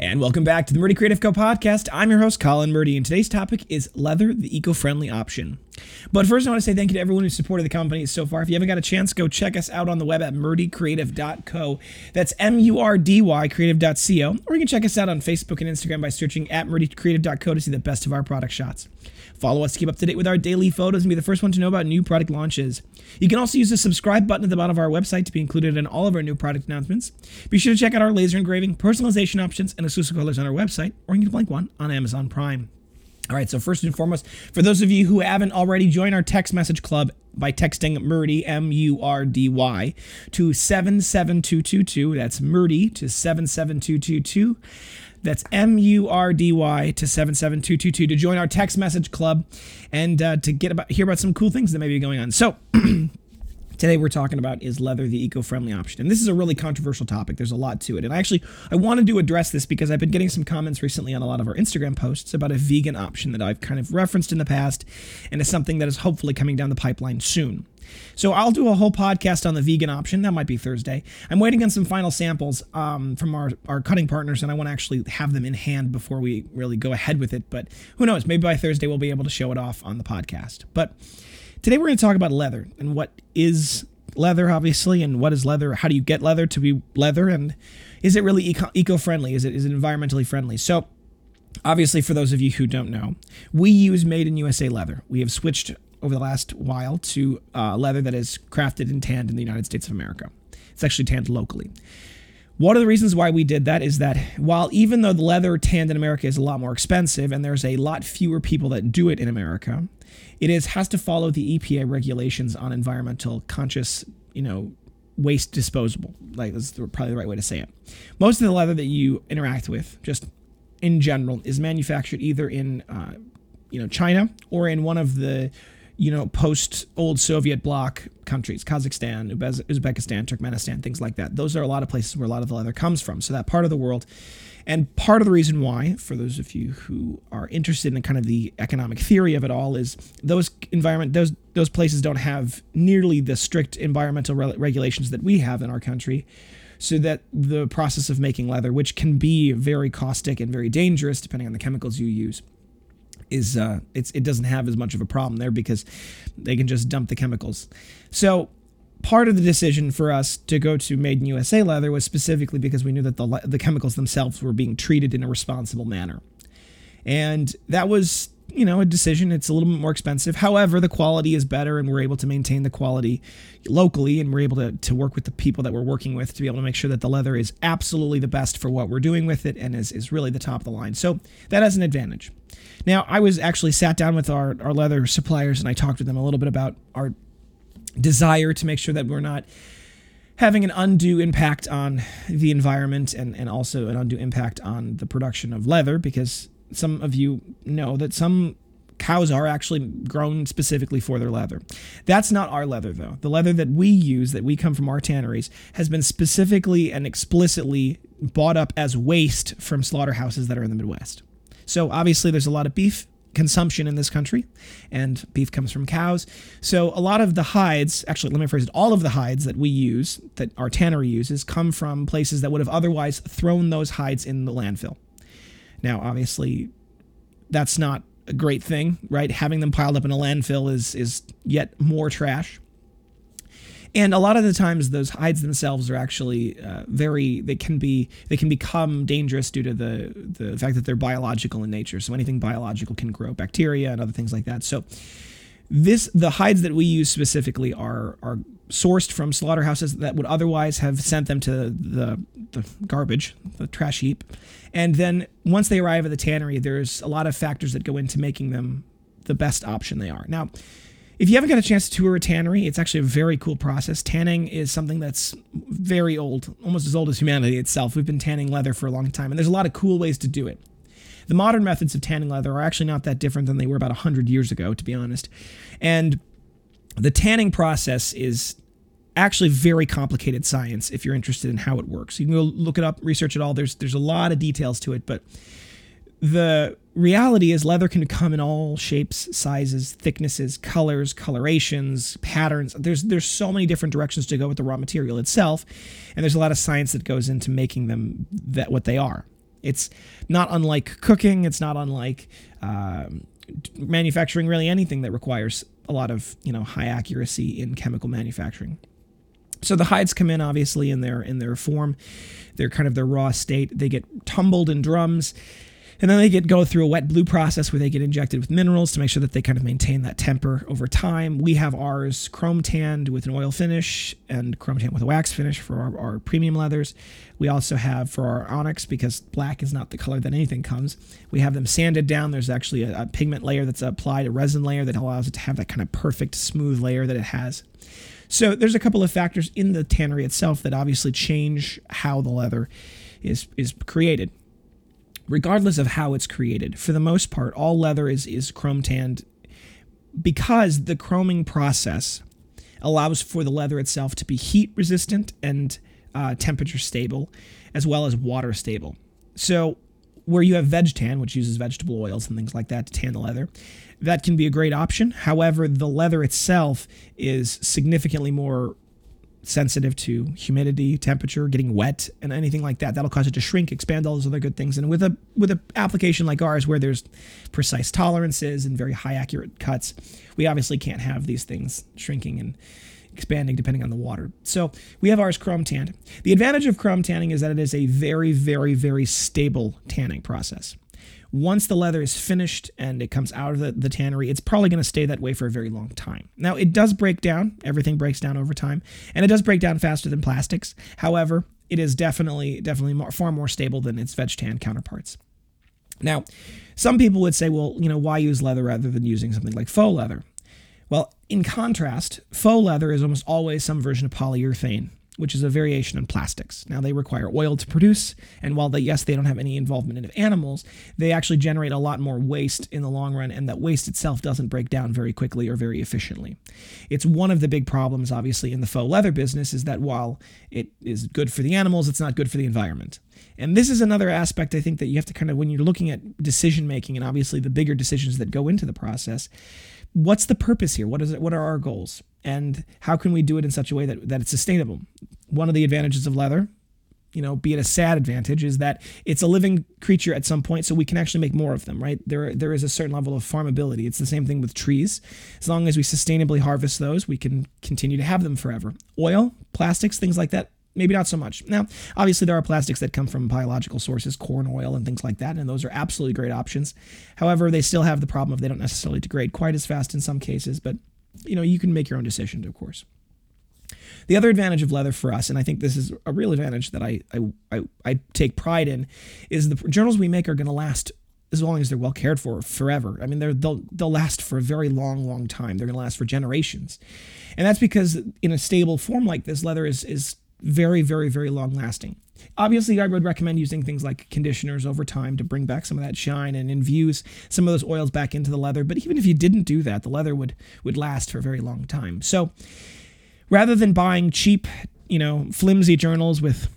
And welcome back to the Murdy Creative Co podcast. I'm your host, Colin Murdy, and today's topic is leather, the eco friendly option. But first, I want to say thank you to everyone who supported the company so far. If you haven't got a chance, go check us out on the web at murdycreative.co. That's M U R D Y creative.co. Or you can check us out on Facebook and Instagram by searching at murdycreative.co to see the best of our product shots. Follow us to keep up to date with our daily photos and be the first one to know about new product launches. You can also use the subscribe button at the bottom of our website to be included in all of our new product announcements. Be sure to check out our laser engraving, personalization options, and exclusive colors on our website, or you can blank one on Amazon Prime. All right, so first and foremost, for those of you who haven't already joined our text message club by texting Murdy, M U R D Y, to 77222, that's Murdy to 77222. That's M U R D Y to 77222 to join our text message club and uh, to get about hear about some cool things that may be going on. So, Today we're talking about is leather the eco-friendly option. And this is a really controversial topic. There's a lot to it. And I actually I wanted to address this because I've been getting some comments recently on a lot of our Instagram posts about a vegan option that I've kind of referenced in the past and is something that is hopefully coming down the pipeline soon. So I'll do a whole podcast on the vegan option. That might be Thursday. I'm waiting on some final samples um, from our, our cutting partners, and I want to actually have them in hand before we really go ahead with it. But who knows? Maybe by Thursday we'll be able to show it off on the podcast. But Today we're going to talk about leather and what is leather, obviously, and what is leather. How do you get leather to be leather, and is it really eco friendly? Is it is it environmentally friendly? So, obviously, for those of you who don't know, we use made in USA leather. We have switched over the last while to uh, leather that is crafted and tanned in the United States of America. It's actually tanned locally. One of the reasons why we did that is that while even though the leather tanned in America is a lot more expensive and there's a lot fewer people that do it in America, it is has to follow the EPA regulations on environmental conscious, you know, waste disposable. Like that's probably the right way to say it. Most of the leather that you interact with, just in general, is manufactured either in, uh, you know, China or in one of the you know, post old Soviet bloc countries, Kazakhstan, Uzbekistan, Turkmenistan, things like that. Those are a lot of places where a lot of the leather comes from. So that part of the world. And part of the reason why, for those of you who are interested in kind of the economic theory of it all, is those environment those those places don't have nearly the strict environmental re- regulations that we have in our country. So that the process of making leather, which can be very caustic and very dangerous depending on the chemicals you use, is uh, it's it doesn't have as much of a problem there because they can just dump the chemicals. So part of the decision for us to go to made in USA leather was specifically because we knew that the the chemicals themselves were being treated in a responsible manner, and that was you know a decision. It's a little bit more expensive. However, the quality is better, and we're able to maintain the quality locally, and we're able to to work with the people that we're working with to be able to make sure that the leather is absolutely the best for what we're doing with it, and is is really the top of the line. So that has an advantage. Now, I was actually sat down with our, our leather suppliers and I talked to them a little bit about our desire to make sure that we're not having an undue impact on the environment and, and also an undue impact on the production of leather because some of you know that some cows are actually grown specifically for their leather. That's not our leather, though. The leather that we use, that we come from our tanneries, has been specifically and explicitly bought up as waste from slaughterhouses that are in the Midwest. So obviously, there's a lot of beef consumption in this country, and beef comes from cows. So a lot of the hides, actually, let me phrase it, all of the hides that we use, that our tannery uses, come from places that would have otherwise thrown those hides in the landfill. Now, obviously, that's not a great thing, right? Having them piled up in a landfill is is yet more trash. And a lot of the times, those hides themselves are actually uh, very. They can be. They can become dangerous due to the the fact that they're biological in nature. So anything biological can grow bacteria and other things like that. So this the hides that we use specifically are are sourced from slaughterhouses that would otherwise have sent them to the the garbage, the trash heap. And then once they arrive at the tannery, there's a lot of factors that go into making them the best option they are. Now, if you haven't got a chance to tour a tannery, it's actually a very cool process. Tanning is something that's very old, almost as old as humanity itself. We've been tanning leather for a long time, and there's a lot of cool ways to do it. The modern methods of tanning leather are actually not that different than they were about 100 years ago, to be honest. And the tanning process is actually very complicated science if you're interested in how it works. You can go look it up, research it all. There's there's a lot of details to it, but the reality is leather can come in all shapes, sizes, thicknesses, colors, colorations, patterns. There's there's so many different directions to go with the raw material itself, and there's a lot of science that goes into making them that what they are. It's not unlike cooking. It's not unlike um, manufacturing really anything that requires a lot of you know high accuracy in chemical manufacturing. So the hides come in obviously in their in their form, they're kind of their raw state. They get tumbled in drums and then they get go through a wet blue process where they get injected with minerals to make sure that they kind of maintain that temper over time. We have ours chrome tanned with an oil finish and chrome tanned with a wax finish for our, our premium leathers. We also have for our onyx because black is not the color that anything comes. We have them sanded down. There's actually a, a pigment layer that's applied, a resin layer that allows it to have that kind of perfect smooth layer that it has. So there's a couple of factors in the tannery itself that obviously change how the leather is is created regardless of how it's created. For the most part, all leather is, is chrome tanned because the chroming process allows for the leather itself to be heat resistant and uh, temperature stable, as well as water stable. So, where you have veg tan, which uses vegetable oils and things like that to tan the leather, that can be a great option. However, the leather itself is significantly more sensitive to humidity, temperature, getting wet, and anything like that. That'll cause it to shrink, expand, all those other good things. And with a with an application like ours, where there's precise tolerances and very high accurate cuts, we obviously can't have these things shrinking and expanding depending on the water. So we have ours chrome tanned. The advantage of chrome tanning is that it is a very, very, very stable tanning process once the leather is finished and it comes out of the, the tannery, it's probably going to stay that way for a very long time. Now, it does break down. Everything breaks down over time, and it does break down faster than plastics. However, it is definitely, definitely more, far more stable than its veg tan counterparts. Now, some people would say, well, you know, why use leather rather than using something like faux leather? Well, in contrast, faux leather is almost always some version of polyurethane which is a variation on plastics. Now, they require oil to produce, and while they, yes, they don't have any involvement in animals, they actually generate a lot more waste in the long run, and that waste itself doesn't break down very quickly or very efficiently. It's one of the big problems, obviously, in the faux leather business is that while it is good for the animals, it's not good for the environment. And this is another aspect I think that you have to kind of, when you're looking at decision making and obviously the bigger decisions that go into the process, what's the purpose here? What is it? What are our goals? And how can we do it in such a way that, that it's sustainable? One of the advantages of leather, you know, be it a sad advantage, is that it's a living creature at some point, so we can actually make more of them, right? There, there is a certain level of farmability. It's the same thing with trees. As long as we sustainably harvest those, we can continue to have them forever. Oil, plastics, things like that, maybe not so much. Now, obviously, there are plastics that come from biological sources, corn oil and things like that, and those are absolutely great options. However, they still have the problem of they don't necessarily degrade quite as fast in some cases, but you know, you can make your own decision, of course. The other advantage of leather for us, and I think this is a real advantage that I I, I, I take pride in, is the journals we make are going to last as long as they're well cared for forever. I mean, they're, they'll they'll last for a very long, long time. They're going to last for generations, and that's because in a stable form like this, leather is is very, very, very long lasting. Obviously, I would recommend using things like conditioners over time to bring back some of that shine and infuse some of those oils back into the leather. But even if you didn't do that, the leather would would last for a very long time. So, rather than buying cheap, you know, flimsy journals with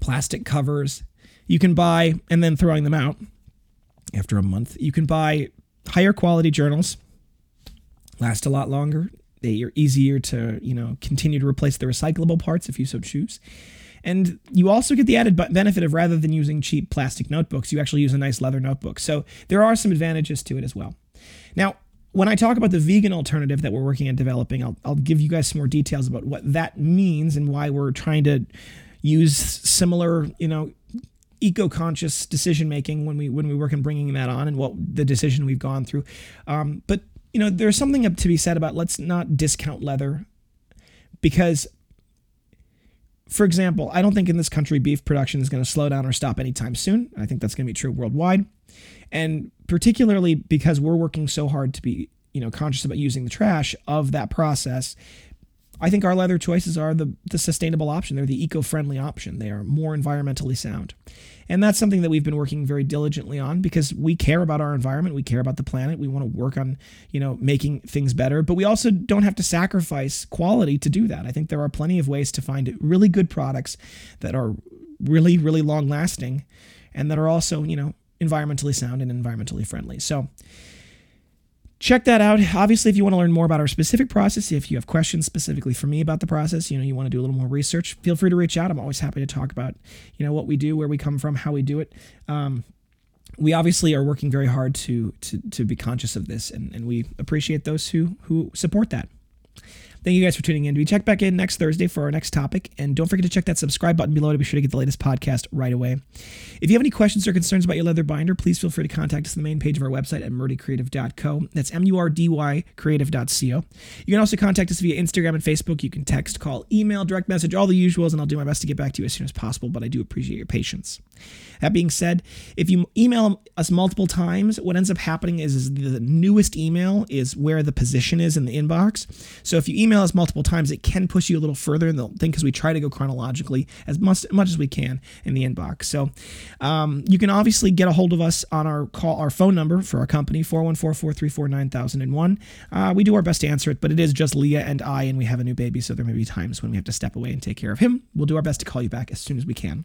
plastic covers, you can buy and then throwing them out after a month. You can buy higher quality journals, last a lot longer, they are easier to, you know, continue to replace the recyclable parts if you so choose. And you also get the added benefit of rather than using cheap plastic notebooks, you actually use a nice leather notebook. So there are some advantages to it as well. Now, when I talk about the vegan alternative that we're working on developing, I'll, I'll give you guys some more details about what that means and why we're trying to use similar, you know, eco-conscious decision making when we when we work on bringing that on and what the decision we've gone through. Um, but you know, there's something to be said about let's not discount leather because for example, I don't think in this country beef production is going to slow down or stop anytime soon. I think that's going to be true worldwide. And particularly because we're working so hard to be, you know, conscious about using the trash of that process, I think our leather choices are the, the sustainable option. They're the eco friendly option. They are more environmentally sound. And that's something that we've been working very diligently on because we care about our environment. We care about the planet. We want to work on, you know, making things better. But we also don't have to sacrifice quality to do that. I think there are plenty of ways to find really good products that are really, really long lasting and that are also, you know, environmentally sound and environmentally friendly. So, check that out. Obviously, if you want to learn more about our specific process, if you have questions specifically for me about the process, you know, you want to do a little more research, feel free to reach out. I'm always happy to talk about, you know, what we do, where we come from, how we do it. Um, we obviously are working very hard to to to be conscious of this, and, and we appreciate those who who support that. Thank you guys for tuning in. We check back in next Thursday for our next topic. And don't forget to check that subscribe button below to be sure to get the latest podcast right away. If you have any questions or concerns about your leather binder, please feel free to contact us on the main page of our website at murdycreative.co. That's M U R D Y creative.co. You can also contact us via Instagram and Facebook. You can text, call, email, direct message, all the usuals, and I'll do my best to get back to you as soon as possible. But I do appreciate your patience. That being said, if you email us multiple times, what ends up happening is, is the newest email is where the position is in the inbox. So if you email email us multiple times, it can push you a little further in the thing because we try to go chronologically as much, much as we can in the inbox. So um, you can obviously get a hold of us on our call, our phone number for our company, 414-434-9001. Uh, we do our best to answer it, but it is just Leah and I, and we have a new baby, so there may be times when we have to step away and take care of him. We'll do our best to call you back as soon as we can.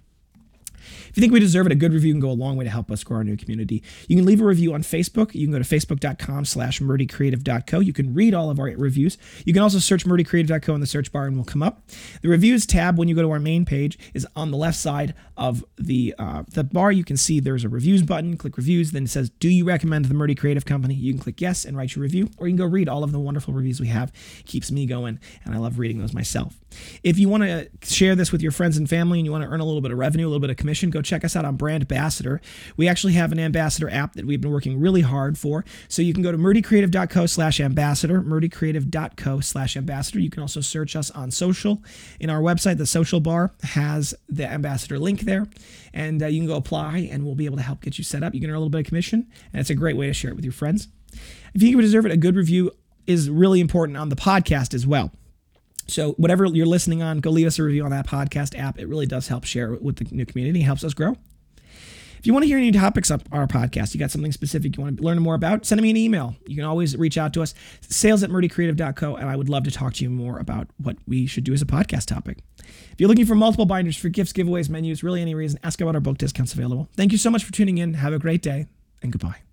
If you think we deserve it, a good review can go a long way to help us grow our new community. You can leave a review on Facebook. You can go to facebook.com slash murdycreative.co. You can read all of our reviews. You can also search murdycreative.co in the search bar and we'll come up. The reviews tab, when you go to our main page, is on the left side of the, uh, the bar. You can see there's a reviews button. Click reviews. Then it says, do you recommend the Murdy Creative Company? You can click yes and write your review, or you can go read all of the wonderful reviews we have. It keeps me going, and I love reading those myself. If you want to share this with your friends and family and you want to earn a little bit of revenue, a little bit of commission, go check us out on Brand Ambassador. We actually have an ambassador app that we've been working really hard for. So you can go to murdycreative.co slash ambassador, murdycreative.co slash ambassador. You can also search us on social. In our website, the social bar has the ambassador link there. And uh, you can go apply and we'll be able to help get you set up. You can earn a little bit of commission, and it's a great way to share it with your friends. If you think we deserve it, a good review is really important on the podcast as well. So whatever you're listening on, go leave us a review on that podcast app. It really does help share with the new community, helps us grow. If you want to hear any topics of our podcast, you got something specific you want to learn more about, send me an email. You can always reach out to us, sales at murdycreative.co, and I would love to talk to you more about what we should do as a podcast topic. If you're looking for multiple binders for gifts, giveaways, menus, really any reason, ask about our book discounts available. Thank you so much for tuning in. Have a great day, and goodbye.